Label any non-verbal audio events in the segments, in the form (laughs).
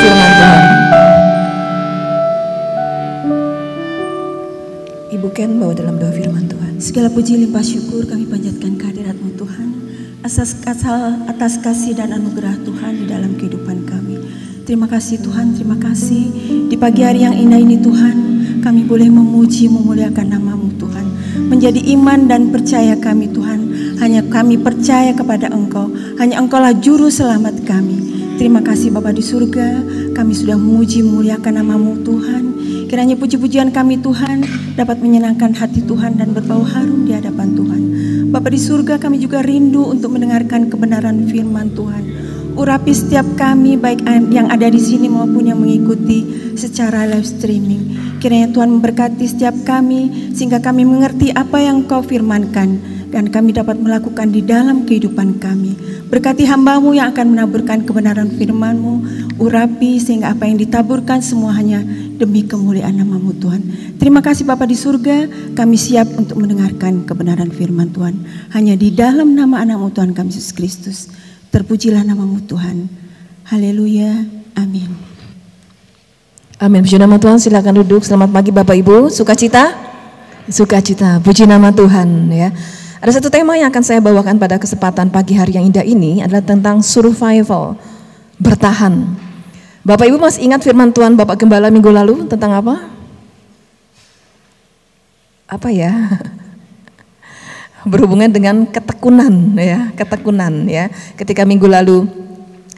firman Tuhan. Ibu Ken bawa dalam doa firman Tuhan. Segala puji limpah syukur kami panjatkan kehadiratmu Tuhan. Atas, atas kasih dan anugerah Tuhan di dalam kehidupan kami. Terima kasih Tuhan, terima kasih. Di pagi hari yang indah ini Tuhan, kami boleh memuji, memuliakan namamu Tuhan. Menjadi iman dan percaya kami Tuhan. Hanya kami percaya kepada Engkau. Hanya Engkaulah juru selamat kami. Terima kasih Bapa di surga, kami sudah memuji, memuliakan namamu Tuhan. Kiranya puji-pujian kami Tuhan dapat menyenangkan hati Tuhan dan berbau harum di hadapan Tuhan. Bapa di surga kami juga rindu untuk mendengarkan kebenaran firman Tuhan. Urapi setiap kami baik yang ada di sini maupun yang mengikuti secara live streaming. Kiranya Tuhan memberkati setiap kami sehingga kami mengerti apa yang Kau firmankan dan kami dapat melakukan di dalam kehidupan kami. Berkati hambamu yang akan menaburkan kebenaran firmanmu, urapi sehingga apa yang ditaburkan semua hanya demi kemuliaan namamu Tuhan. Terima kasih Bapa di surga, kami siap untuk mendengarkan kebenaran firman Tuhan. Hanya di dalam nama anakmu Tuhan kami Yesus Kristus. Terpujilah namamu Tuhan. Haleluya. Amin. Amin. Puji nama Tuhan, silakan duduk. Selamat pagi Bapak Ibu. Sukacita? Sukacita. Puji nama Tuhan ya. Ada satu tema yang akan saya bawakan pada kesempatan pagi hari yang indah ini adalah tentang survival, bertahan. Bapak Ibu masih ingat firman Tuhan Bapak Gembala minggu lalu tentang apa? Apa ya? (laughs) Berhubungan dengan ketekunan ya, ketekunan ya. Ketika minggu lalu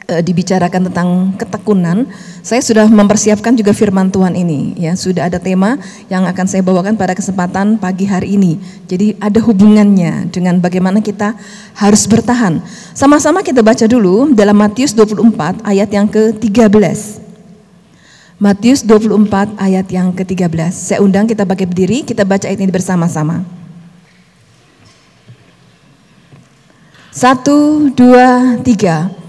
e, dibicarakan tentang ketekunan, saya sudah mempersiapkan juga firman Tuhan ini ya, sudah ada tema yang akan saya bawakan pada kesempatan pagi hari ini. Jadi ada hubungannya dengan bagaimana kita harus bertahan. Sama-sama kita baca dulu dalam Matius 24 ayat yang ke-13. Matius 24 ayat yang ke-13. Saya undang kita pakai berdiri, kita baca ayat ini bersama-sama. Satu, dua, tiga.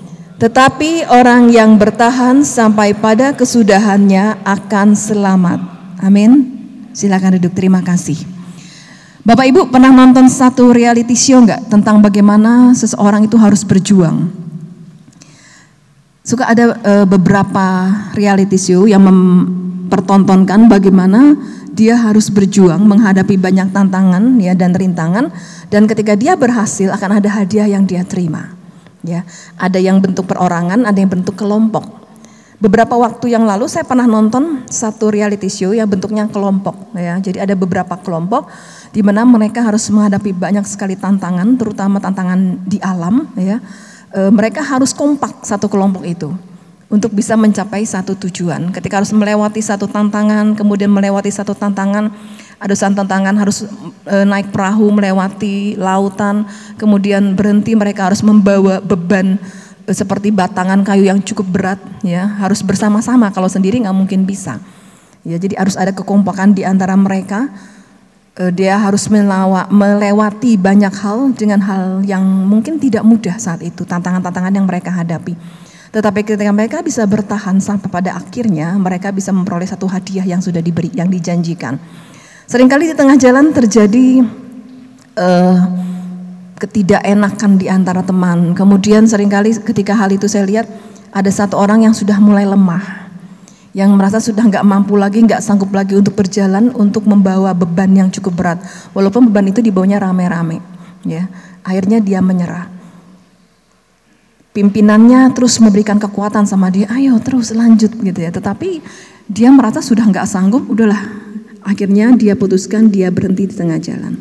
Tetapi orang yang bertahan sampai pada kesudahannya akan selamat. Amin. Silakan duduk. Terima kasih. Bapak Ibu pernah nonton satu reality show nggak tentang bagaimana seseorang itu harus berjuang? Suka ada e, beberapa reality show yang mempertontonkan bagaimana dia harus berjuang menghadapi banyak tantangan ya dan rintangan dan ketika dia berhasil akan ada hadiah yang dia terima. Ya, ada yang bentuk perorangan, ada yang bentuk kelompok. Beberapa waktu yang lalu saya pernah nonton satu reality show yang bentuknya kelompok ya. Jadi ada beberapa kelompok di mana mereka harus menghadapi banyak sekali tantangan, terutama tantangan di alam ya. E, mereka harus kompak satu kelompok itu untuk bisa mencapai satu tujuan. Ketika harus melewati satu tantangan, kemudian melewati satu tantangan, ada tantangan harus e, naik perahu melewati lautan, kemudian berhenti mereka harus membawa beban e, seperti batangan kayu yang cukup berat, ya harus bersama-sama. Kalau sendiri nggak mungkin bisa. Ya jadi harus ada kekompakan di antara mereka. E, dia harus melawa, melewati banyak hal dengan hal yang mungkin tidak mudah saat itu, tantangan-tantangan yang mereka hadapi. Tetapi ketika mereka bisa bertahan sampai pada akhirnya mereka bisa memperoleh satu hadiah yang sudah diberi, yang dijanjikan. Seringkali di tengah jalan terjadi uh, ketidakenakan di antara teman. Kemudian sering kali ketika hal itu saya lihat ada satu orang yang sudah mulai lemah, yang merasa sudah nggak mampu lagi, nggak sanggup lagi untuk berjalan, untuk membawa beban yang cukup berat. Walaupun beban itu dibawanya rame-rame, ya. Akhirnya dia menyerah. Pimpinannya terus memberikan kekuatan sama dia, ayo terus lanjut gitu ya. Tetapi dia merasa sudah nggak sanggup, udahlah Akhirnya dia putuskan dia berhenti di tengah jalan.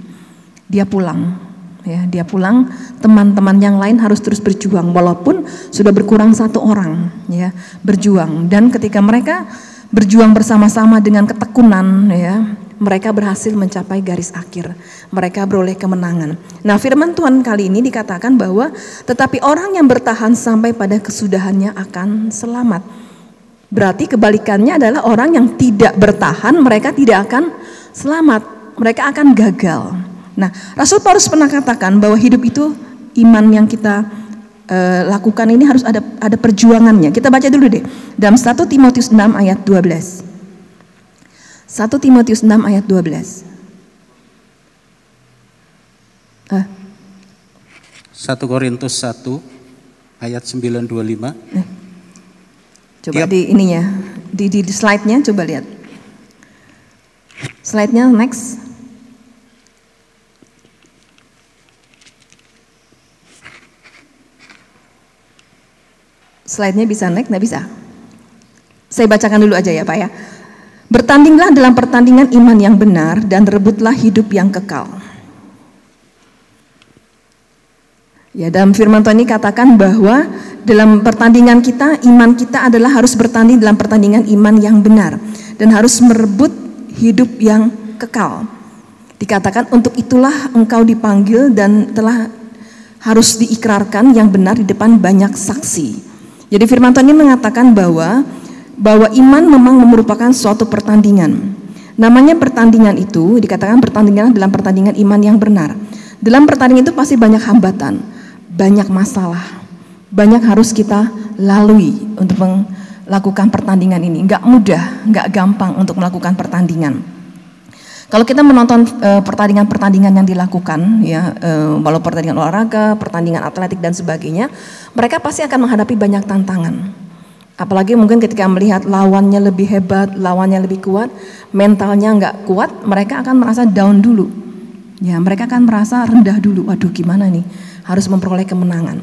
Dia pulang, ya, dia pulang. Teman-teman yang lain harus terus berjuang, walaupun sudah berkurang satu orang, ya, berjuang. Dan ketika mereka berjuang bersama-sama dengan ketekunan, ya, mereka berhasil mencapai garis akhir. Mereka beroleh kemenangan. Nah, firman Tuhan kali ini dikatakan bahwa tetapi orang yang bertahan sampai pada kesudahannya akan selamat. Berarti kebalikannya adalah orang yang tidak bertahan, mereka tidak akan selamat, mereka akan gagal. Nah, Rasul Paulus pernah katakan bahwa hidup itu iman yang kita uh, lakukan ini harus ada ada perjuangannya. Kita baca dulu deh. Dalam 1 Timotius 6 ayat 12. 1 Timotius 6 ayat 12. Uh. 1 eh. Korintus 1 ayat 925. Eh. Coba Tiap. di ininya, di, di, di slide-nya coba lihat. Slide-nya next. Slide-nya bisa naik, nggak bisa? Saya bacakan dulu aja ya Pak ya. Bertandinglah dalam pertandingan iman yang benar dan rebutlah hidup yang kekal. Ya, dalam firman Tuhan ini katakan bahwa dalam pertandingan kita, iman kita adalah harus bertanding dalam pertandingan iman yang benar dan harus merebut hidup yang kekal. Dikatakan untuk itulah engkau dipanggil dan telah harus diikrarkan yang benar di depan banyak saksi. Jadi firman Tuhan ini mengatakan bahwa bahwa iman memang merupakan suatu pertandingan. Namanya pertandingan itu dikatakan pertandingan dalam pertandingan iman yang benar. Dalam pertandingan itu pasti banyak hambatan banyak masalah, banyak harus kita lalui untuk melakukan pertandingan ini. Enggak mudah, enggak gampang untuk melakukan pertandingan. Kalau kita menonton eh, pertandingan-pertandingan yang dilakukan, ya, uh, walau pertandingan olahraga, pertandingan atletik dan sebagainya, mereka pasti akan menghadapi banyak tantangan. Apalagi mungkin ketika melihat lawannya lebih hebat, lawannya lebih kuat, mentalnya enggak kuat, mereka akan merasa down dulu. Ya, mereka akan merasa rendah dulu. Waduh, gimana nih? Harus memperoleh kemenangan.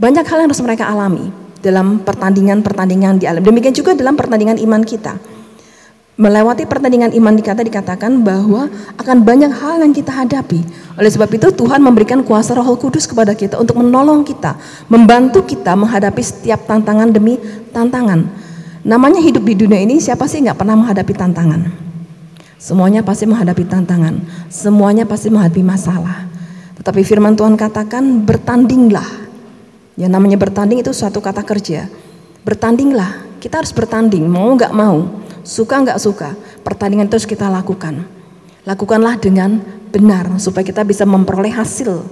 Banyak hal yang harus mereka alami dalam pertandingan-pertandingan di alam. Demikian juga dalam pertandingan iman kita. Melewati pertandingan iman dikata dikatakan bahwa akan banyak hal yang kita hadapi. Oleh sebab itu Tuhan memberikan kuasa Roh Kudus kepada kita untuk menolong kita, membantu kita menghadapi setiap tantangan demi tantangan. Namanya hidup di dunia ini siapa sih nggak pernah menghadapi tantangan? Semuanya pasti menghadapi tantangan, semuanya pasti menghadapi masalah. Tetapi firman Tuhan katakan bertandinglah. Ya namanya bertanding itu suatu kata kerja. Bertandinglah. Kita harus bertanding, mau nggak mau, suka nggak suka. Pertandingan itu harus kita lakukan. Lakukanlah dengan benar supaya kita bisa memperoleh hasil,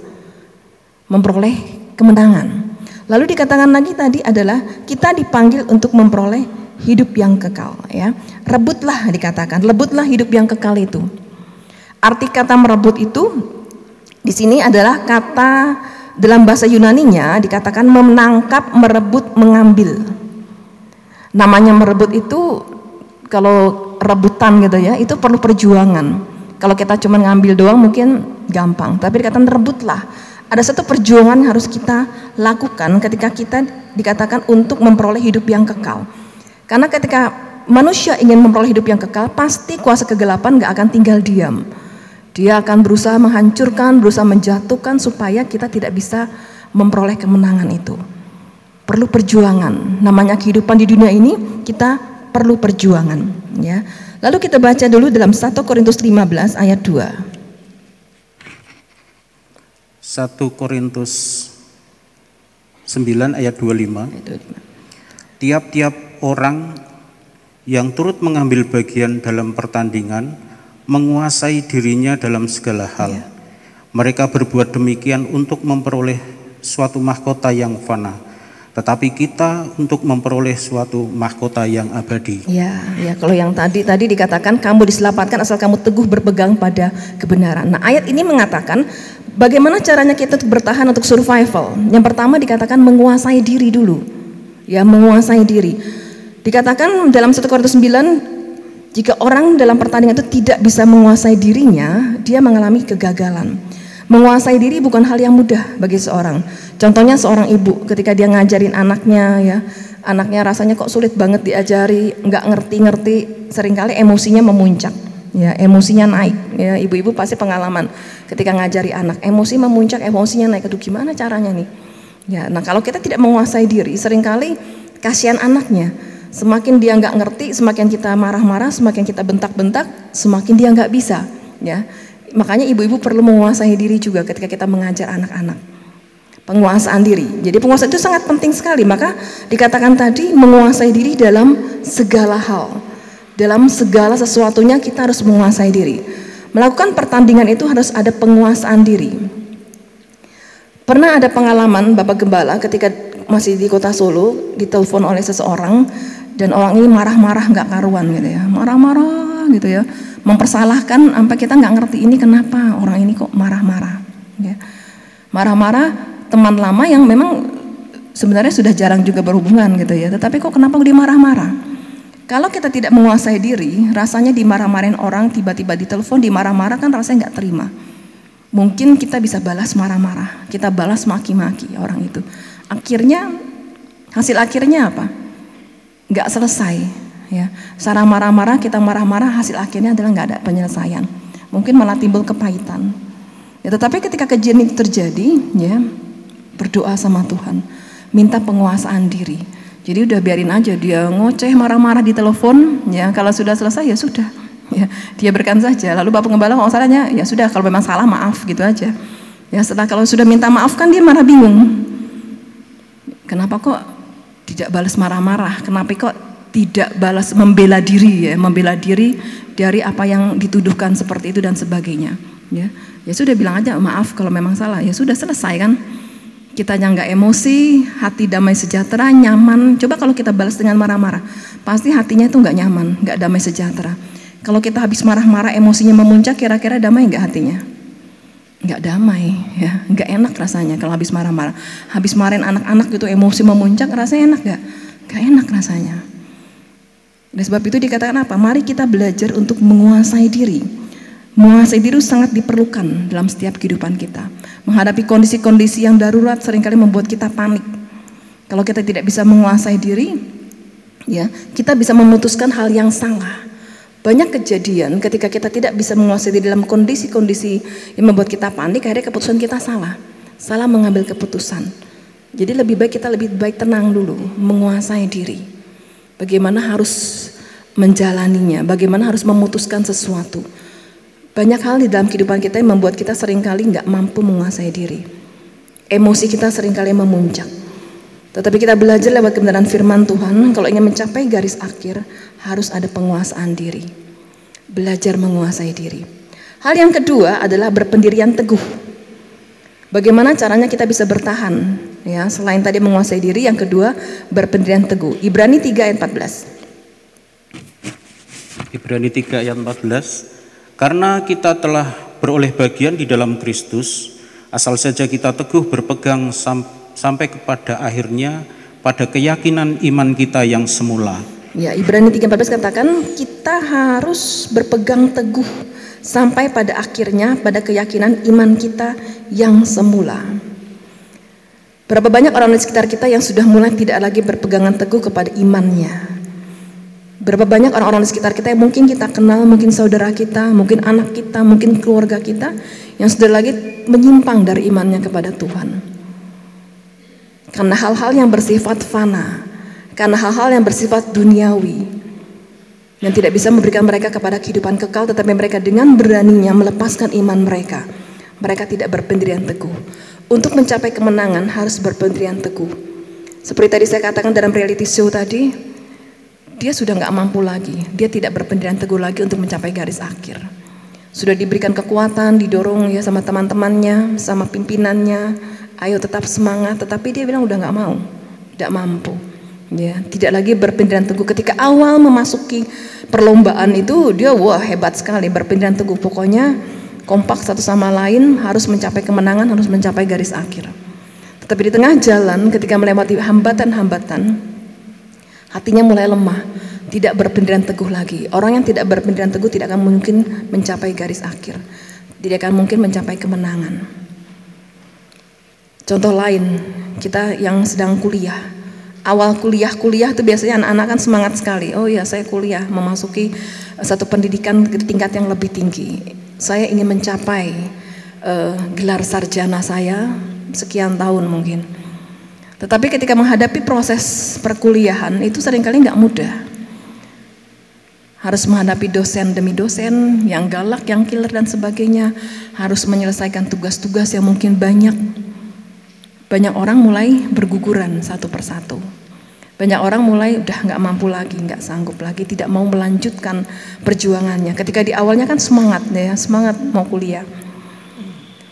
memperoleh kemenangan. Lalu dikatakan lagi tadi adalah kita dipanggil untuk memperoleh hidup yang kekal ya. Rebutlah dikatakan, rebutlah hidup yang kekal itu. Arti kata merebut itu di sini adalah kata dalam bahasa Yunaninya dikatakan menangkap, merebut, mengambil. Namanya merebut itu kalau rebutan gitu ya, itu perlu perjuangan. Kalau kita cuma ngambil doang mungkin gampang, tapi dikatakan rebutlah. Ada satu perjuangan yang harus kita lakukan ketika kita dikatakan untuk memperoleh hidup yang kekal. Karena ketika manusia ingin memperoleh hidup yang kekal, pasti kuasa kegelapan gak akan tinggal diam dia akan berusaha menghancurkan, berusaha menjatuhkan supaya kita tidak bisa memperoleh kemenangan itu. Perlu perjuangan. Namanya kehidupan di dunia ini kita perlu perjuangan, ya. Lalu kita baca dulu dalam 1 Korintus 15 ayat 2. 1 Korintus 9 ayat 25. Tiap-tiap orang yang turut mengambil bagian dalam pertandingan menguasai dirinya dalam segala hal. Ya. Mereka berbuat demikian untuk memperoleh suatu mahkota yang fana, tetapi kita untuk memperoleh suatu mahkota yang abadi. Ya, ya kalau yang tadi tadi dikatakan kamu diselamatkan asal kamu teguh berpegang pada kebenaran. Nah, ayat ini mengatakan bagaimana caranya kita untuk bertahan untuk survival. Yang pertama dikatakan menguasai diri dulu. Ya, menguasai diri. Dikatakan dalam 1 Korintus 9 jika orang dalam pertandingan itu tidak bisa menguasai dirinya, dia mengalami kegagalan. Menguasai diri bukan hal yang mudah bagi seorang. Contohnya seorang ibu ketika dia ngajarin anaknya ya, anaknya rasanya kok sulit banget diajari, nggak ngerti-ngerti, sering kali emosinya memuncak. Ya, emosinya naik. Ya, ibu-ibu pasti pengalaman ketika ngajari anak, emosi memuncak, emosinya naik. Aduh, gimana caranya nih? Ya, nah kalau kita tidak menguasai diri, sering kali kasihan anaknya Semakin dia nggak ngerti, semakin kita marah-marah, semakin kita bentak-bentak, semakin dia nggak bisa. Ya, makanya ibu-ibu perlu menguasai diri juga ketika kita mengajar anak-anak. Penguasaan diri. Jadi penguasaan itu sangat penting sekali. Maka dikatakan tadi menguasai diri dalam segala hal. Dalam segala sesuatunya kita harus menguasai diri. Melakukan pertandingan itu harus ada penguasaan diri. Pernah ada pengalaman Bapak Gembala ketika masih di kota Solo ditelepon oleh seseorang dan orang ini marah-marah nggak karuan gitu ya marah-marah gitu ya mempersalahkan sampai kita nggak ngerti ini kenapa orang ini kok marah-marah ya marah-marah teman lama yang memang sebenarnya sudah jarang juga berhubungan gitu ya. Tetapi kok kenapa dia marah-marah? Kalau kita tidak menguasai diri, rasanya dimarah-marahin orang, tiba-tiba ditelepon dimarah-marah kan rasanya nggak terima. Mungkin kita bisa balas marah-marah, kita balas maki-maki orang itu. Akhirnya hasil akhirnya apa? Nggak selesai. Ya, sarang marah-marah kita marah-marah hasil akhirnya adalah nggak ada penyelesaian. Mungkin malah timbul kepahitan. Ya, tetapi ketika kejadian itu terjadi, ya berdoa sama Tuhan minta penguasaan diri. Jadi udah biarin aja dia ngoceh marah-marah di telepon, ya kalau sudah selesai ya sudah, (laughs) ya dia berkan saja. Lalu bapak pengembala kalau salahnya ya sudah kalau memang salah maaf gitu aja. Ya setelah kalau sudah minta maaf kan dia marah bingung. Kenapa kok tidak balas marah-marah? Kenapa kok tidak balas membela diri ya, membela diri dari apa yang dituduhkan seperti itu dan sebagainya. Ya, ya sudah bilang aja maaf kalau memang salah. Ya sudah selesai kan kita yang nggak emosi, hati damai sejahtera, nyaman. Coba kalau kita balas dengan marah-marah, pasti hatinya itu nggak nyaman, nggak damai sejahtera. Kalau kita habis marah-marah, emosinya memuncak, kira-kira damai nggak hatinya? Nggak damai, ya, nggak enak rasanya kalau habis marah-marah. Habis marahin anak-anak gitu emosi memuncak, rasanya enak nggak? Nggak enak rasanya. Dan sebab itu dikatakan apa? Mari kita belajar untuk menguasai diri. Menguasai diri sangat diperlukan dalam setiap kehidupan kita. Menghadapi kondisi-kondisi yang darurat sering kali membuat kita panik. Kalau kita tidak bisa menguasai diri, ya, kita bisa memutuskan hal yang salah. Banyak kejadian ketika kita tidak bisa menguasai diri dalam kondisi-kondisi yang membuat kita panik, akhirnya keputusan kita salah. Salah mengambil keputusan. Jadi lebih baik kita lebih baik tenang dulu, menguasai diri. Bagaimana harus menjalaninya, bagaimana harus memutuskan sesuatu. Banyak hal di dalam kehidupan kita yang membuat kita sering kali nggak mampu menguasai diri. Emosi kita sering kali memuncak. Tetapi kita belajar lewat kebenaran firman Tuhan, kalau ingin mencapai garis akhir, harus ada penguasaan diri. Belajar menguasai diri. Hal yang kedua adalah berpendirian teguh. Bagaimana caranya kita bisa bertahan? Ya, selain tadi menguasai diri, yang kedua berpendirian teguh. Ibrani 3 ayat 14. Ibrani 3 ayat 14. Karena kita telah beroleh bagian di dalam Kristus, asal saja kita teguh berpegang sam sampai kepada akhirnya pada keyakinan iman kita yang semula. Ya, Ibrani 3:14 katakan kita harus berpegang teguh sampai pada akhirnya pada keyakinan iman kita yang semula. Berapa banyak orang di sekitar kita yang sudah mulai tidak lagi berpegangan teguh kepada imannya. Berapa banyak orang-orang di sekitar kita yang mungkin kita kenal, mungkin saudara kita, mungkin anak kita, mungkin keluarga kita yang sudah lagi menyimpang dari imannya kepada Tuhan. Karena hal-hal yang bersifat fana, karena hal-hal yang bersifat duniawi, yang tidak bisa memberikan mereka kepada kehidupan kekal, tetapi mereka dengan beraninya melepaskan iman mereka. Mereka tidak berpendirian teguh. Untuk mencapai kemenangan harus berpendirian teguh. Seperti tadi saya katakan dalam reality show tadi, dia sudah nggak mampu lagi. Dia tidak berpendirian teguh lagi untuk mencapai garis akhir. Sudah diberikan kekuatan, didorong ya sama teman-temannya, sama pimpinannya. Ayo tetap semangat. Tetapi dia bilang udah nggak mau, tidak mampu. Ya, tidak lagi berpendirian teguh. Ketika awal memasuki perlombaan itu, dia wah hebat sekali berpendirian teguh. Pokoknya kompak satu sama lain, harus mencapai kemenangan, harus mencapai garis akhir. Tetapi di tengah jalan, ketika melewati hambatan-hambatan, hatinya mulai lemah, tidak berpendirian teguh lagi. Orang yang tidak berpendirian teguh tidak akan mungkin mencapai garis akhir, tidak akan mungkin mencapai kemenangan. Contoh lain, kita yang sedang kuliah, awal kuliah-kuliah itu biasanya anak-anak kan semangat sekali. Oh ya, saya kuliah memasuki satu pendidikan tingkat yang lebih tinggi. Saya ingin mencapai uh, gelar sarjana saya sekian tahun mungkin. Tetapi ketika menghadapi proses perkuliahan itu sering kali nggak mudah. Harus menghadapi dosen demi dosen yang galak, yang killer dan sebagainya. Harus menyelesaikan tugas-tugas yang mungkin banyak. Banyak orang mulai berguguran satu persatu. Banyak orang mulai udah nggak mampu lagi, nggak sanggup lagi, tidak mau melanjutkan perjuangannya. Ketika di awalnya kan semangat ya, semangat mau kuliah.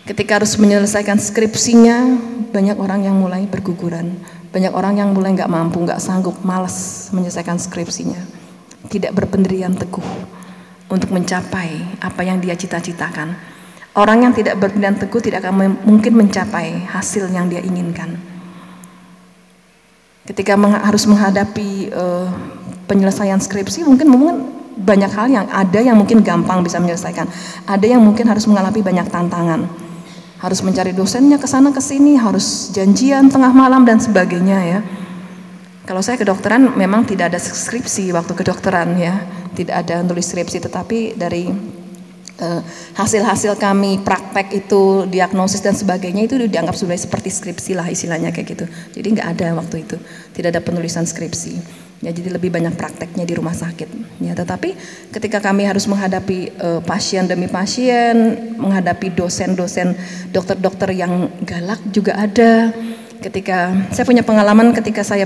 Ketika harus menyelesaikan skripsinya, banyak orang yang mulai berguguran. Banyak orang yang mulai nggak mampu, nggak sanggup, malas menyelesaikan skripsinya. Tidak berpendirian teguh untuk mencapai apa yang dia cita-citakan. Orang yang tidak berpendirian teguh tidak akan mungkin mencapai hasil yang dia inginkan. Ketika meng harus menghadapi uh, penyelesaian skripsi, mungkin mungkin banyak hal yang ada yang mungkin gampang bisa menyelesaikan, ada yang mungkin harus mengalami banyak tantangan, harus mencari dosennya ke sana ke sini, harus janjian tengah malam dan sebagainya ya. Kalau saya kedokteran memang tidak ada skripsi waktu kedokteran ya, tidak ada tulis skripsi, tetapi dari eh, hasil-hasil uh, kami praktek itu diagnosis dan sebagainya itu dianggap sudah seperti skripsi lah istilahnya kayak gitu. Jadi nggak ada waktu itu, tidak ada penulisan skripsi. Ya, jadi lebih banyak prakteknya di rumah sakit. Ya, tetapi ketika kami harus menghadapi uh, pasien demi pasien, menghadapi dosen-dosen, dokter-dokter yang galak juga ada. Ketika saya punya pengalaman ketika saya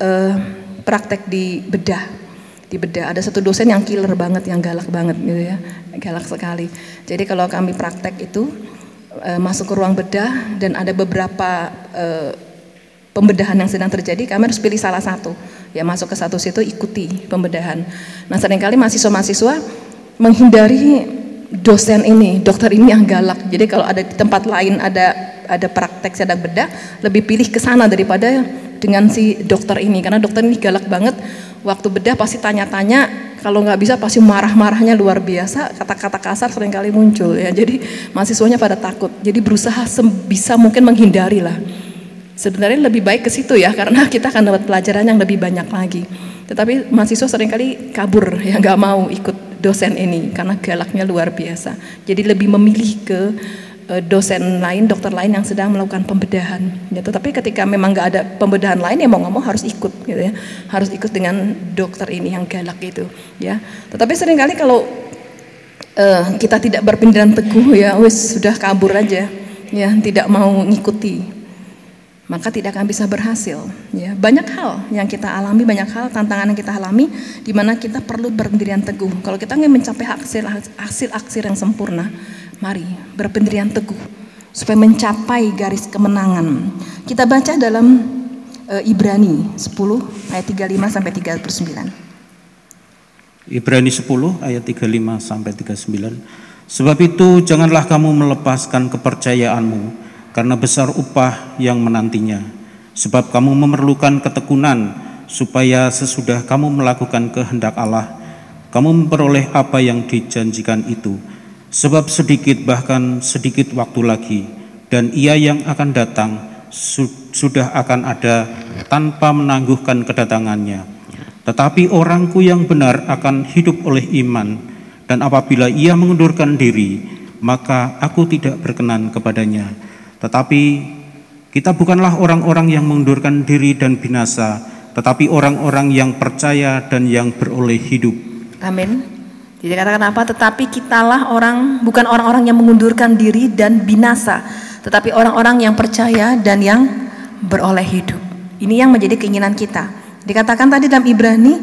uh, praktek di bedah di bedah. Ada satu dosen yang killer banget yang galak banget gitu ya. Galak sekali. Jadi kalau kami praktek itu uh, masuk ke ruang bedah dan ada beberapa uh, pembedahan yang sedang terjadi kami harus pilih salah satu. Ya masuk ke satu situ ikuti pembedahan. Nah sering kali mahasiswa-mahasiswa menghindari dosen ini dokter ini yang galak. Jadi kalau ada di tempat lain ada ada praktek sedang bedah lebih pilih ke sana daripada dengan si dokter ini. Karena dokter ini galak banget. Waktu bedah pasti tanya-tanya kalau nggak bisa pasti marah-marahnya luar biasa. Kata-kata kasar sering kali muncul ya. Jadi mahasiswanya pada takut. Jadi berusaha bisa mungkin menghindari lah. Sebenarnya lebih baik ke situ ya karena (laughs) kita akan dapat pelajaran yang lebih banyak lagi. Tetapi mahasiswa sering kali kabur ya nggak mau ikut dosen ini karena galaknya luar biasa. Jadi lebih memilih ke dosen lain, dokter lain yang sedang melakukan pembedahan. Ya, tetapi ketika memang nggak ada pembedahan lain ya mau nggak mau harus ikut, gitu ya, harus ikut dengan dokter ini yang galak itu. Ya, tetapi sering kali kalau uh, kita tidak berpindahan teguh ya, wes sudah kabur aja, ya tidak mau ngikuti, maka tidak akan bisa berhasil. Ya, banyak hal yang kita alami, banyak hal tantangan yang kita alami, di mana kita perlu berpendirian teguh. Kalau kita ingin mencapai hasil hasil yang sempurna, Mari berpendirian teguh supaya mencapai garis kemenangan. Kita baca dalam e, Ibrani 10 ayat 35 sampai 39. Ibrani 10 ayat 35 sampai 39. Sebab itu janganlah kamu melepaskan kepercayaanmu karena besar upah yang menantinya. Sebab kamu memerlukan ketekunan supaya sesudah kamu melakukan kehendak Allah, kamu memperoleh apa yang dijanjikan itu Sebab sedikit bahkan sedikit waktu lagi dan ia yang akan datang sudah akan ada tanpa menangguhkan kedatangannya. Tetapi orangku yang benar akan hidup oleh iman dan apabila ia mengundurkan diri maka aku tidak berkenan kepadanya. Tetapi kita bukanlah orang-orang yang mengundurkan diri dan binasa, tetapi orang-orang yang percaya dan yang beroleh hidup. Amin. Jadi katakan apa? Tetapi kitalah orang, bukan orang-orang yang mengundurkan diri dan binasa, tetapi orang-orang yang percaya dan yang beroleh hidup. Ini yang menjadi keinginan kita. Dikatakan tadi dalam Ibrani,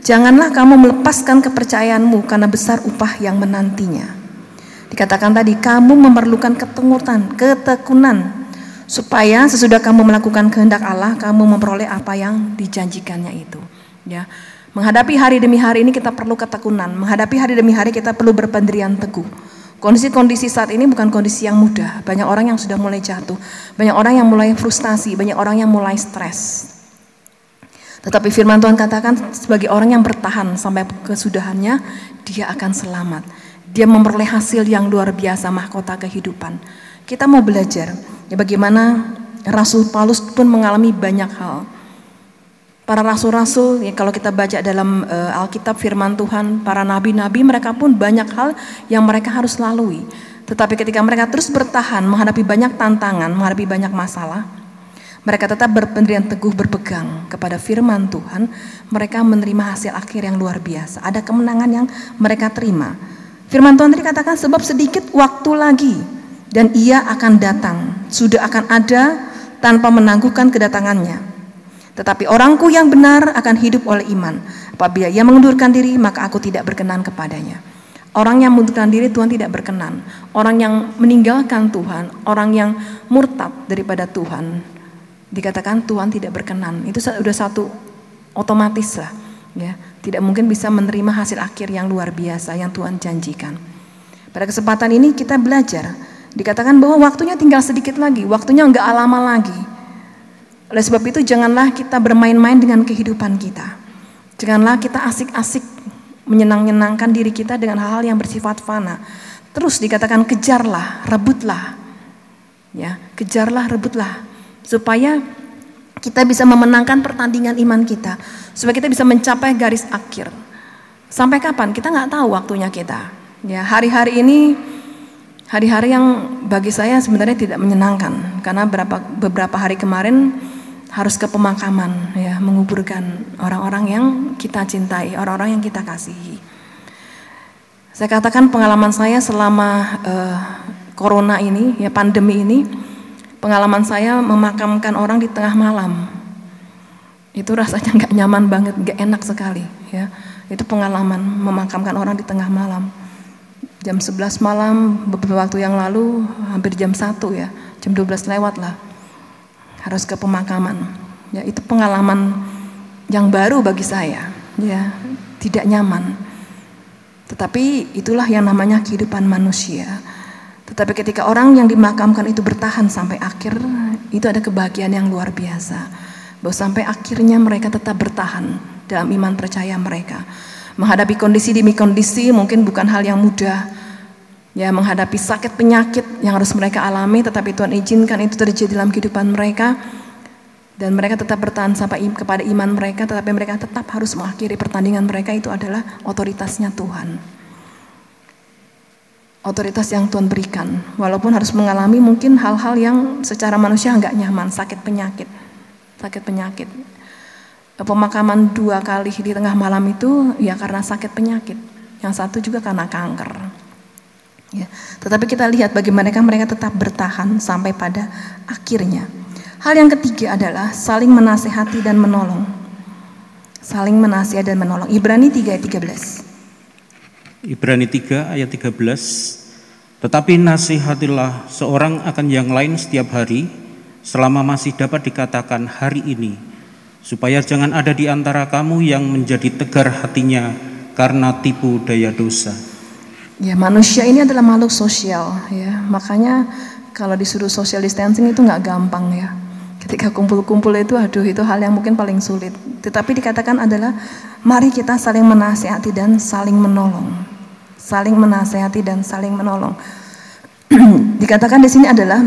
janganlah kamu melepaskan kepercayaanmu karena besar upah yang menantinya. Dikatakan tadi, kamu memerlukan ketekunan, ketekunan supaya sesudah kamu melakukan kehendak Allah, kamu memperoleh apa yang dijanjikannya itu. Ya, Menghadapi hari demi hari ini kita perlu ketekunan. Menghadapi hari demi hari kita perlu berpendirian teguh. Kondisi-kondisi saat ini bukan kondisi yang mudah. Banyak orang yang sudah mulai jatuh. Banyak orang yang mulai frustasi. Banyak orang yang mulai stres. Tetapi firman Tuhan katakan sebagai orang yang bertahan sampai kesudahannya, dia akan selamat. Dia memperoleh hasil yang luar biasa, mahkota kehidupan. Kita mau belajar ya bagaimana Rasul Paulus pun mengalami banyak hal. Para rasul-rasul, ya kalau kita baca dalam uh, Alkitab firman Tuhan, para nabi-nabi mereka pun banyak hal yang mereka harus lalui. Tetapi ketika mereka terus bertahan menghadapi banyak tantangan, menghadapi banyak masalah, mereka tetap berpendirian teguh berpegang kepada firman Tuhan, mereka menerima hasil akhir yang luar biasa. Ada kemenangan yang mereka terima. Firman Tuhan tadi katakan sebab sedikit waktu lagi dan ia akan datang, sudah akan ada tanpa menangguhkan kedatangannya. Tetapi orangku yang benar akan hidup oleh iman. Apabila ia mengundurkan diri, maka aku tidak berkenan kepadanya. Orang yang mengundurkan diri Tuhan tidak berkenan. Orang yang meninggalkan Tuhan, orang yang murtad daripada Tuhan, dikatakan Tuhan tidak berkenan. Itu sudah satu otomatis lah, ya. Tidak mungkin bisa menerima hasil akhir yang luar biasa yang Tuhan janjikan. Pada kesempatan ini kita belajar, dikatakan bahwa waktunya tinggal sedikit lagi, waktunya enggak lama lagi. Oleh sebab itu janganlah kita bermain-main dengan kehidupan kita. Janganlah kita asik-asik menyenang-nyenangkan diri kita dengan hal-hal yang bersifat fana. Terus dikatakan kejarlah, rebutlah. Ya, kejarlah, rebutlah supaya kita bisa memenangkan pertandingan iman kita, supaya kita bisa mencapai garis akhir. Sampai kapan? Kita nggak tahu waktunya kita. Ya, hari-hari ini hari-hari yang bagi saya sebenarnya tidak menyenangkan karena beberapa beberapa hari kemarin harus ke pemakaman ya menguburkan orang-orang yang kita cintai, orang-orang yang kita kasihi. Saya katakan pengalaman saya selama uh, corona ini, ya pandemi ini, pengalaman saya memakamkan orang di tengah malam. Itu rasanya nggak nyaman banget, nggak enak sekali, ya. Itu pengalaman memakamkan orang di tengah malam. Jam 11 malam beberapa waktu yang lalu hampir jam 1 ya, jam 12 lewat lah harus ke pemakaman. Ya, itu pengalaman yang baru bagi saya, ya, tidak nyaman. Tetapi itulah yang namanya kehidupan manusia. Tetapi ketika orang yang dimakamkan itu bertahan sampai akhir, itu ada kebahagiaan yang luar biasa. Bahwa sampai akhirnya mereka tetap bertahan dalam iman percaya mereka. Menghadapi kondisi demi kondisi mungkin bukan hal yang mudah. Ya, menghadapi sakit penyakit yang harus mereka alami, tetapi Tuhan izinkan itu terjadi dalam kehidupan mereka. Dan mereka tetap bertahan sampai kepada iman mereka, tetapi mereka tetap harus mengakhiri pertandingan mereka itu adalah otoritasnya Tuhan. Otoritas yang Tuhan berikan, walaupun harus mengalami mungkin hal-hal yang secara manusia nggak nyaman, sakit penyakit, sakit penyakit. Pemakaman dua kali di tengah malam itu ya karena sakit penyakit, yang satu juga karena kanker. Ya. Tetapi kita lihat bagaimana mereka tetap bertahan sampai pada akhirnya. Hal yang ketiga adalah saling menasehati dan menolong. Saling menasihati dan menolong. Ibrani 3 ayat 13. Ibrani 3 ayat 13. Tetapi nasihatilah seorang akan yang lain setiap hari selama masih dapat dikatakan hari ini supaya jangan ada di antara kamu yang menjadi tegar hatinya karena tipu daya dosa. Ya manusia ini adalah makhluk sosial ya. Makanya kalau disuruh social distancing itu nggak gampang ya. Ketika kumpul-kumpul itu aduh itu hal yang mungkin paling sulit. Tetapi dikatakan adalah mari kita saling menasehati dan saling menolong. Saling menasehati dan saling menolong. (clears throat) Dikatakan di sini adalah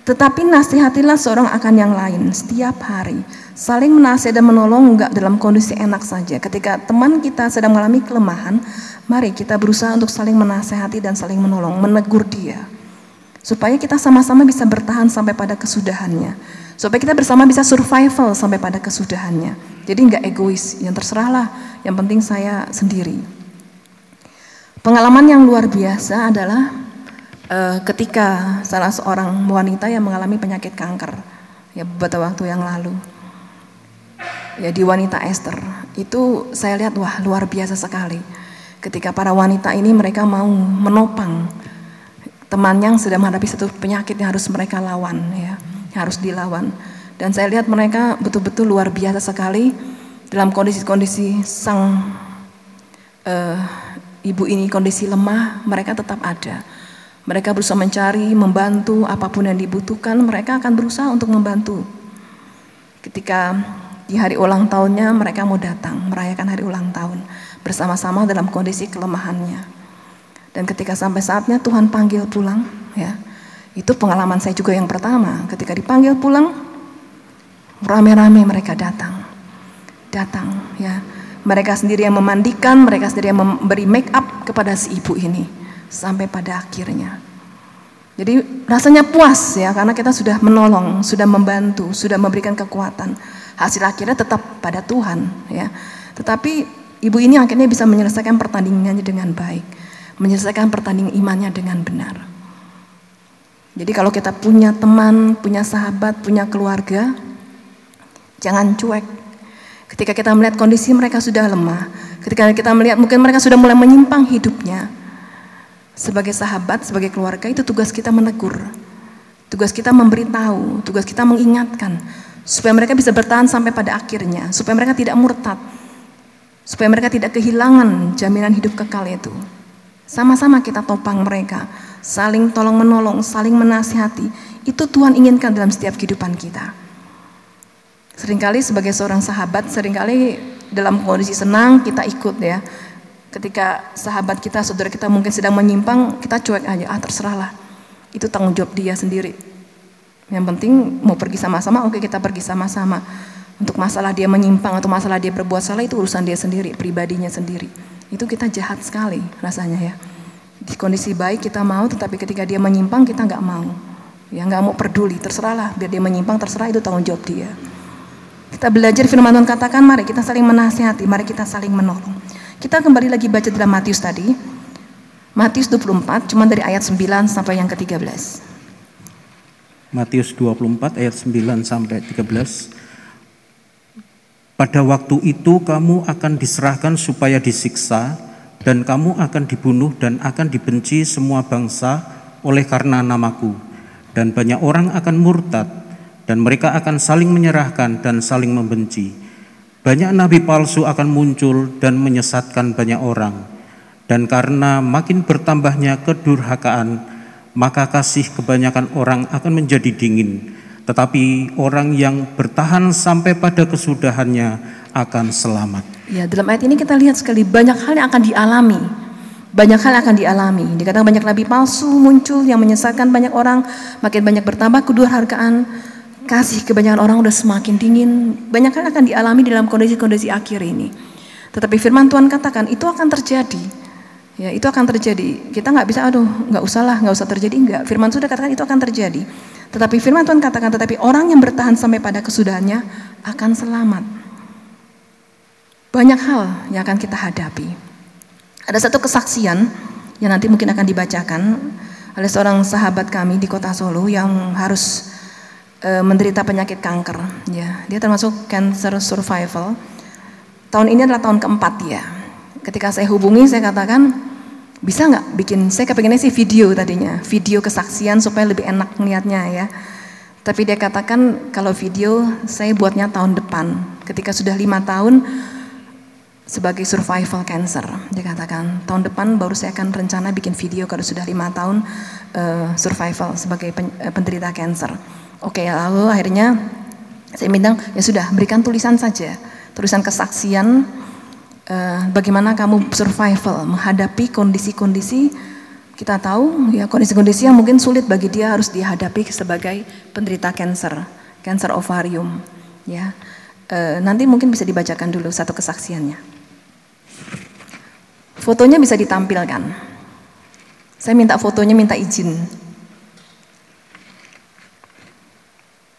tetapi nasihatilah seorang akan yang lain setiap hari. Saling menasihati dan menolong enggak dalam kondisi enak saja. Ketika teman kita sedang mengalami kelemahan Mari kita berusaha untuk saling menasehati dan saling menolong, menegur dia. Supaya kita sama-sama bisa bertahan sampai pada kesudahannya. Supaya kita bersama bisa survival sampai pada kesudahannya. Jadi nggak egois, yang terserahlah, yang penting saya sendiri. Pengalaman yang luar biasa adalah uh, ketika salah seorang wanita yang mengalami penyakit kanker ya beberapa waktu yang lalu ya di wanita Esther itu saya lihat wah luar biasa sekali ketika para wanita ini mereka mau menopang teman yang sedang menghadapi satu penyakit yang harus mereka lawan ya, yang harus dilawan. Dan saya lihat mereka betul-betul luar biasa sekali dalam kondisi-kondisi sang uh, ibu ini kondisi lemah, mereka tetap ada. Mereka berusaha mencari, membantu apa pun yang dibutuhkan, mereka akan berusaha untuk membantu. Ketika di hari ulang tahunnya mereka mau datang merayakan hari ulang tahun bersama-sama dalam kondisi kelemahannya. Dan ketika sampai saatnya Tuhan panggil pulang, ya, itu pengalaman saya juga yang pertama. Ketika dipanggil pulang, rame-rame mereka datang, datang, ya. Mereka sendiri yang memandikan, mereka sendiri yang memberi make up kepada si ibu ini sampai pada akhirnya. Jadi rasanya puas ya karena kita sudah menolong, sudah membantu, sudah memberikan kekuatan. Hasil akhirnya tetap pada Tuhan ya. Tetapi Ibu ini akhirnya bisa menyelesaikan pertandingannya dengan baik, menyelesaikan pertandingan imannya dengan benar. Jadi kalau kita punya teman, punya sahabat, punya keluarga, jangan cuek. Ketika kita melihat kondisi mereka sudah lemah, ketika kita melihat mungkin mereka sudah mulai menyimpang hidupnya, sebagai sahabat, sebagai keluarga itu tugas kita menegur. Tugas kita memberitahu, tugas kita mengingatkan supaya mereka bisa bertahan sampai pada akhirnya, supaya mereka tidak murtad, supaya mereka tidak kehilangan jaminan hidup kekal itu. Sama-sama kita topang mereka, saling tolong menolong, saling menasihati. Itu Tuhan inginkan dalam setiap kehidupan kita. Seringkali sebagai seorang sahabat, sering kali dalam kondisi senang kita ikut ya. Ketika sahabat kita, saudara kita mungkin sedang menyimpang, kita cuek aja, ah terserahlah. Itu tanggung jawab dia sendiri. Yang penting mau pergi sama-sama, oke kita pergi sama-sama. Untuk masalah dia menyimpang atau masalah dia berbuat salah itu urusan dia sendiri, pribadinya sendiri. Itu kita jahat sekali rasanya ya. Di kondisi baik kita mau, tetapi ketika dia menyimpang kita nggak mau. Ya nggak mau peduli, terserahlah. Biar dia menyimpang, terserah itu tanggung jawab dia. Kita belajar firman Tuhan katakan, mari kita saling menasihati, mari kita saling menolong. Kita kembali lagi baca dalam Matius tadi. Matius 24, cuma dari ayat 9 sampai yang ke-13. Matius 24 ayat 9 sampai 13. Pada waktu itu kamu akan diserahkan supaya disiksa dan kamu akan dibunuh dan akan dibenci semua bangsa oleh karena namaku. Dan banyak orang akan murtad dan mereka akan saling menyerahkan dan saling membenci banyak nabi palsu akan muncul dan menyesatkan banyak orang. Dan karena makin bertambahnya kedurhakaan, maka kasih kebanyakan orang akan menjadi dingin. Tetapi orang yang bertahan sampai pada kesudahannya akan selamat. Ya, dalam ayat ini kita lihat sekali banyak hal yang akan dialami. Banyak hal yang akan dialami. Dikatakan banyak nabi palsu muncul yang menyesatkan banyak orang, makin banyak bertambah kedurhakaan, kasih kebanyakan orang udah semakin dingin. Banyak hal akan dialami dalam kondisi-kondisi akhir ini. Tetapi firman Tuhan katakan itu akan terjadi. Ya, itu akan terjadi. Kita nggak bisa, aduh, nggak usah lah, nggak usah terjadi, enggak. Firman sudah katakan itu akan terjadi. Tetapi firman Tuhan katakan, tetapi orang yang bertahan sampai pada kesudahannya akan selamat. Banyak hal yang akan kita hadapi. Ada satu kesaksian yang nanti mungkin akan dibacakan oleh seorang sahabat kami di kota Solo yang harus e, menderita penyakit kanker ya dia termasuk cancer survival tahun ini adalah tahun keempat ya ketika saya hubungi saya katakan bisa nggak bikin saya kepinginnya sih video tadinya video kesaksian supaya lebih enak niatnya ya. Tapi dia katakan kalau video saya buatnya tahun depan. Ketika sudah lima tahun sebagai survival cancer dia katakan. Tahun depan baru saya akan rencana bikin video kalau sudah lima tahun uh, survival sebagai pen, uh, penderita cancer. Oke, lalu akhirnya saya minta ya sudah berikan tulisan saja, tulisan kesaksian uh, bagaimana kamu survival menghadapi kondisi-kondisi kita tahu ya kondisi-kondisi yang mungkin sulit bagi dia harus dihadapi sebagai penderita kanker, kanker ovarium, ya. Uh, nanti mungkin bisa dibacakan dulu satu kesaksiannya. Fotonya bisa ditampilkan. Saya minta fotonya minta izin.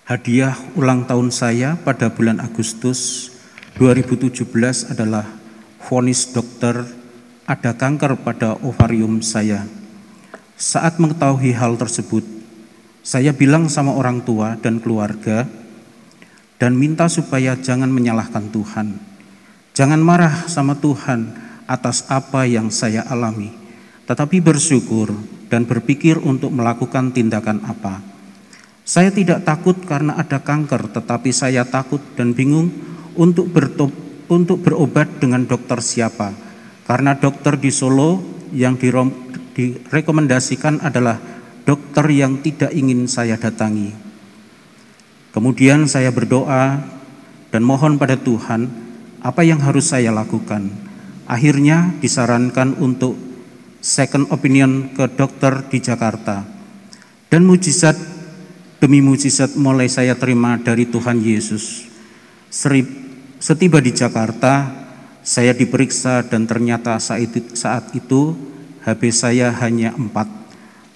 Hadiah ulang tahun saya pada bulan Agustus 2017 adalah vonis dokter ada kanker pada ovarium saya. Saat mengetahui hal tersebut, saya bilang sama orang tua dan keluarga dan minta supaya jangan menyalahkan Tuhan. Jangan marah sama Tuhan atas apa yang saya alami, tetapi bersyukur dan berpikir untuk melakukan tindakan apa saya tidak takut karena ada kanker, tetapi saya takut dan bingung untuk bertop, untuk berobat dengan dokter siapa. Karena dokter di Solo yang direkomendasikan adalah dokter yang tidak ingin saya datangi. Kemudian saya berdoa dan mohon pada Tuhan apa yang harus saya lakukan. Akhirnya disarankan untuk second opinion ke dokter di Jakarta. Dan mujizat demi mujizat mulai saya terima dari Tuhan Yesus. Setiba di Jakarta, saya diperiksa dan ternyata saat itu, saat HB saya hanya empat.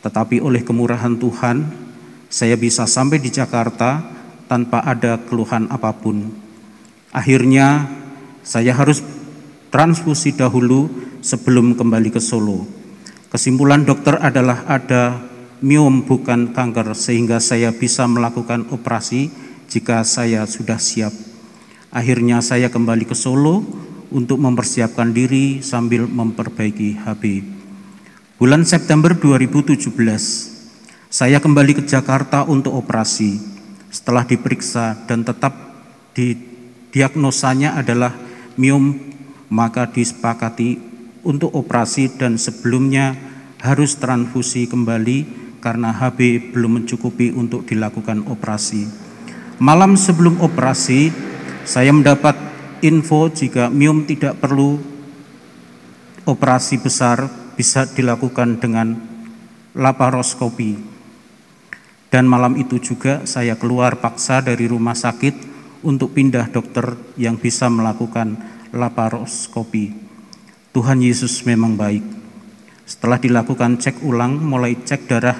Tetapi oleh kemurahan Tuhan, saya bisa sampai di Jakarta tanpa ada keluhan apa pun. Akhirnya, saya harus transfusi dahulu sebelum kembali ke Solo. Kesimpulan dokter adalah ada miom bukan kanker sehingga saya bisa melakukan operasi jika saya sudah siap. Akhirnya saya kembali ke Solo untuk mempersiapkan diri sambil memperbaiki HB. Bulan September 2017, saya kembali ke Jakarta untuk operasi. Setelah diperiksa dan tetap di diagnosanya adalah miom, maka disepakati untuk operasi dan sebelumnya harus transfusi kembali karena HB belum mencukupi untuk dilakukan operasi. Malam sebelum operasi, saya mendapat info jika mium tidak perlu operasi besar bisa dilakukan dengan laparoskopi. Dan malam itu juga saya keluar paksa dari rumah sakit untuk pindah dokter yang bisa melakukan laparoskopi. Tuhan Yesus memang baik. Setelah dilakukan cek ulang, mulai cek darah,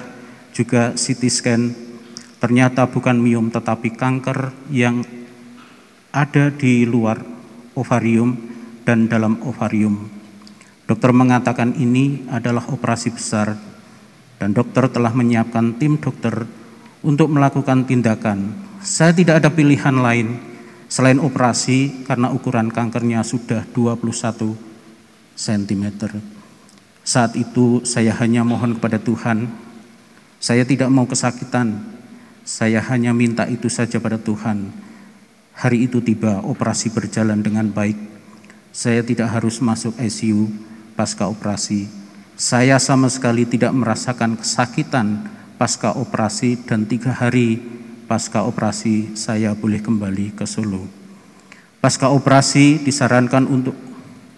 juga CT scan, ternyata bukan miom tetapi kanker yang ada di luar ovarium dan dalam ovarium. Dokter mengatakan ini adalah operasi besar dan dokter telah menyiapkan tim dokter untuk melakukan tindakan. Saya tidak ada pilihan lain selain operasi karena ukuran kankernya sudah 21 cm. Saat itu saya hanya mohon kepada Tuhan, saya tidak mau kesakitan, saya hanya minta itu saja pada Tuhan. Hari itu tiba, operasi berjalan dengan baik. Saya tidak harus masuk ICU pasca operasi. Saya sama sekali tidak merasakan kesakitan pasca operasi dan tiga hari pasca operasi saya boleh kembali ke Solo. Pasca operasi disarankan untuk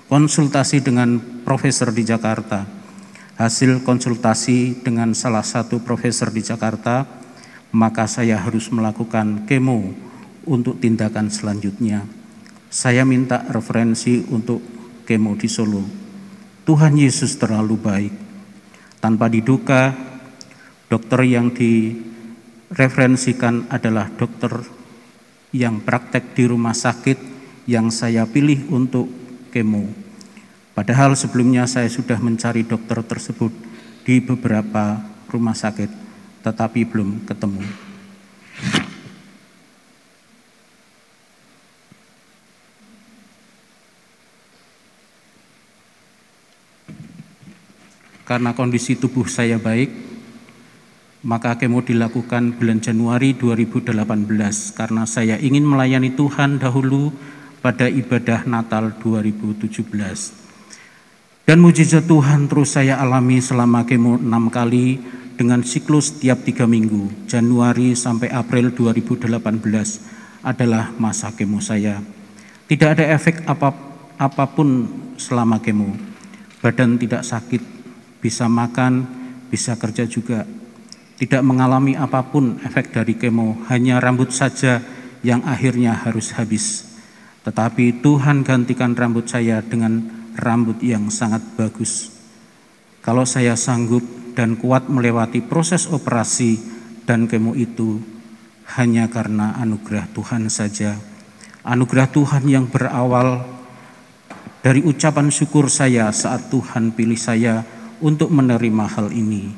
konsultasi dengan profesor di Jakarta. Hasil konsultasi dengan salah satu profesor di Jakarta, maka saya harus melakukan kemo untuk tindakan selanjutnya. Saya minta referensi untuk kemo di Solo. Tuhan Yesus terlalu baik. Tanpa diduga, Dokter yang direferensikan adalah dokter yang praktek di rumah sakit yang saya pilih untuk kemo. Padahal sebelumnya saya sudah mencari dokter tersebut di beberapa rumah sakit, tetapi belum ketemu. Karena kondisi tubuh saya baik, maka kemo dilakukan bulan Januari 2018 karena saya ingin melayani Tuhan dahulu pada ibadah Natal 2017. Dan mujizat Tuhan terus saya alami selama kemo enam kali dengan siklus tiap tiga minggu, Januari sampai April 2018 adalah masa kemo saya. Tidak ada efek apa, apa pun selama kemo. Badan tidak sakit, bisa makan, bisa kerja juga, tidak mengalami apa pun efek dari kemo, hanya rambut saja yang akhirnya harus habis. Tetapi Tuhan gantikan rambut saya dengan rambut yang sangat bagus. Kalau saya sanggup dan kuat melewati proses operasi dan kemo itu, hanya karena anugerah Tuhan saja. Anugerah Tuhan yang berawal dari ucapan syukur saya saat Tuhan pilih saya untuk menerima hal ini.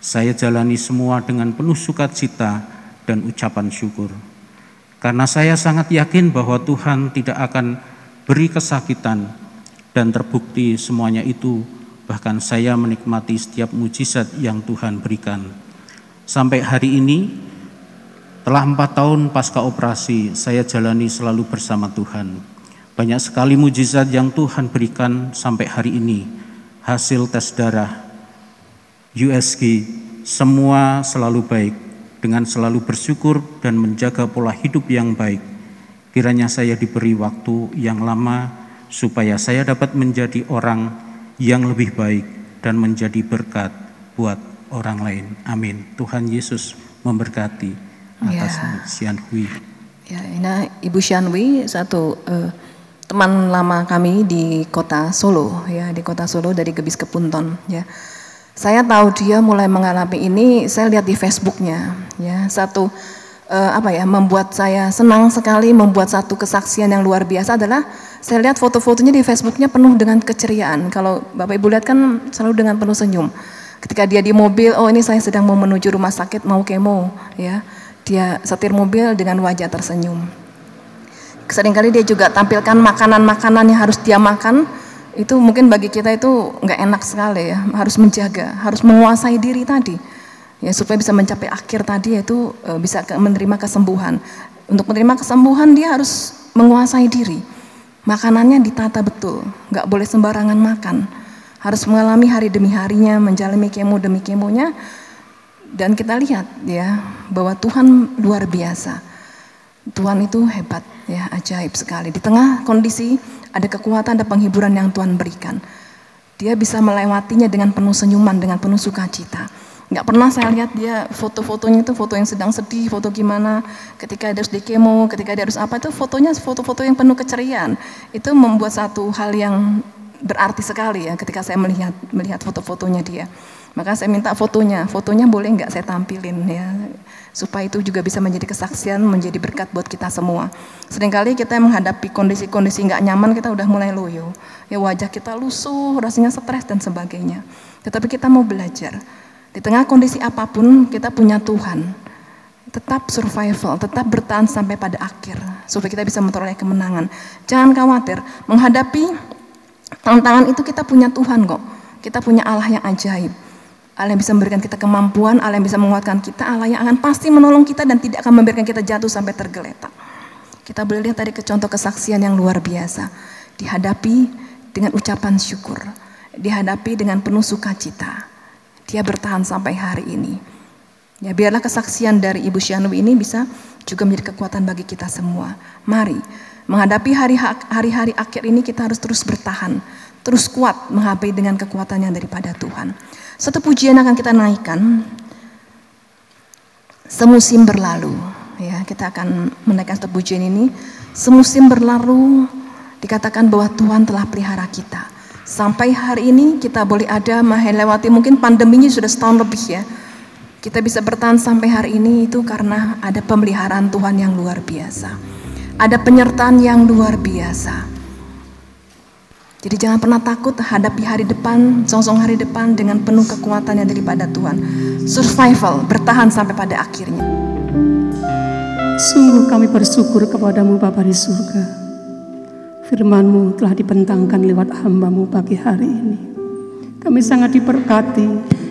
Saya jalani semua dengan penuh sukacita dan ucapan syukur. Karena saya sangat yakin bahwa Tuhan tidak akan beri kesakitan dan terbukti semuanya itu bahkan saya menikmati setiap mujizat yang Tuhan berikan. Sampai hari ini telah empat tahun pasca operasi saya jalani selalu bersama Tuhan. Banyak sekali mujizat yang Tuhan berikan sampai hari ini. Hasil tes darah, USG semua selalu baik dengan selalu bersyukur dan menjaga pola hidup yang baik. Kiranya saya diberi waktu yang lama supaya saya dapat menjadi orang yang lebih baik dan menjadi berkat buat orang lain. Amin. Tuhan Yesus memberkati atas ya. Xianhui. Ya, ini Ibu Xianhui satu uh, teman lama kami di kota Solo ya, di kota Solo dari Gebis Kepunton ya. Saya tahu dia mulai mengalami ini, saya lihat di Facebooknya, ya satu uh, apa ya membuat saya senang sekali, membuat satu kesaksian yang luar biasa adalah saya lihat foto-fotonya di Facebooknya penuh dengan keceriaan. Kalau Bapak Ibu lihat kan selalu dengan penuh senyum. Ketika dia di mobil, oh ini saya sedang mau menuju rumah sakit mau kemo, ya dia setir mobil dengan wajah tersenyum. Seringkali dia juga tampilkan makanan-makanan yang harus dia makan, itu mungkin bagi kita itu nggak enak sekali ya. Harus menjaga harus menguasai diri tadi. Ya supaya bisa mencapai akhir tadi yaitu e, bisa ke, menerima kesembuhan. Untuk menerima kesembuhan dia harus menguasai diri. Makanannya ditata betul nggak boleh sembarangan makan. Harus mengalami hari demi harinya menjalani kemo demi kemonya. Dan kita lihat ya bahwa Tuhan luar biasa Tuhan itu hebat ya, ajaib sekali. Di tengah kondisi ada kekuatan, ada penghiburan yang Tuhan berikan. Dia bisa melewatinya dengan penuh senyuman, dengan penuh sukacita. Nggak pernah saya lihat dia foto-fotonya itu foto yang sedang sedih, foto gimana, ketika dia harus di kemo, ketika dia harus apa itu fotonya foto-foto yang penuh keceriaan. Itu membuat satu hal yang berarti sekali ya ketika saya melihat melihat foto-fotonya dia. Maka saya minta fotonya, fotonya boleh nggak saya tampilin ya supaya itu juga bisa menjadi kesaksian, menjadi berkat buat kita semua. Seringkali kita menghadapi kondisi-kondisi nggak nyaman, kita udah mulai loyo, ya wajah kita lusuh, rasanya stres dan sebagainya. Tetapi kita mau belajar di tengah kondisi apa pun kita punya Tuhan. Tetap survival, tetap bertahan sampai pada akhir supaya kita bisa memperoleh kemenangan. Jangan khawatir, menghadapi tantangan itu kita punya Tuhan kok. Kita punya Allah yang ajaib. Allah yang bisa memberikan kita kemampuan, Allah yang bisa menguatkan kita, Allah yang akan pasti menolong kita dan tidak akan membiarkan kita jatuh sampai tergeletak. Kita boleh lihat tadi ke contoh kesaksian yang luar biasa. Dihadapi dengan ucapan syukur, dihadapi dengan penuh sukacita. Dia bertahan sampai hari ini. Ya biarlah kesaksian dari Ibu Syanu ini bisa juga menjadi kekuatan bagi kita semua. Mari menghadapi hari-hari akhir ini kita harus terus bertahan, terus kuat menghadapi dengan kekuatan yang daripada Tuhan. Satu pujian akan kita naikkan. Semusim berlalu, ya kita akan menaikkan satu pujian ini. Semusim berlalu, dikatakan bahwa Tuhan telah pelihara kita. Sampai hari ini kita boleh ada melewati mungkin pandeminya sudah setahun lebih ya. Kita bisa bertahan sampai hari ini itu karena ada pemeliharaan Tuhan yang luar biasa. Ada penyertaan yang luar biasa. Jadi jangan pernah takut hadapi hari depan, songsong hari depan dengan penuh kekuatan yang daripada Tuhan. Survival, bertahan sampai pada akhirnya. Sungguh kami bersyukur kepadamu Bapa di surga. Firmanmu telah dibentangkan lewat hambamu pagi hari ini. Kami sangat diberkati,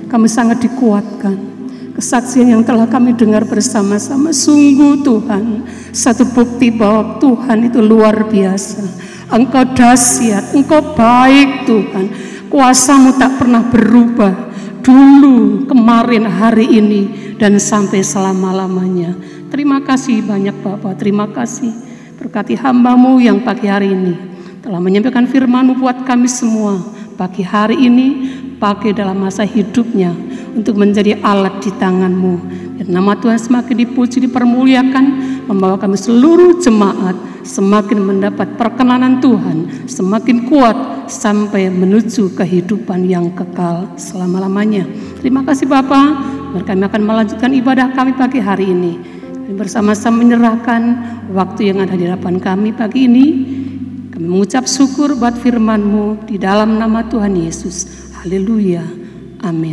kami sangat dikuatkan. Kesaksian yang telah kami dengar bersama-sama, sungguh Tuhan, satu bukti bahwa Tuhan itu luar biasa. Engkau dahsyat, Engkau baik Tuhan. Kuasamu tak pernah berubah. Dulu, kemarin, hari ini, dan sampai selama-lamanya. Terima kasih banyak Bapak, terima kasih. Berkati hambamu yang pagi hari ini telah menyampaikan firmanmu buat kami semua. Pagi hari ini pakai dalam masa hidupnya untuk menjadi alat di tanganmu. Dan nama Tuhan semakin dipuji, dipermuliakan, membawa kami seluruh jemaat semakin mendapat perkenanan Tuhan, semakin kuat sampai menuju kehidupan yang kekal selama-lamanya. Terima kasih Bapak. Kami akan melanjutkan ibadah kami pagi hari ini bersama-sama menyerahkan waktu yang ada di hadapan kami pagi ini. Kami mengucap syukur buat firman-Mu di dalam nama Tuhan Yesus. Haleluya. Amin.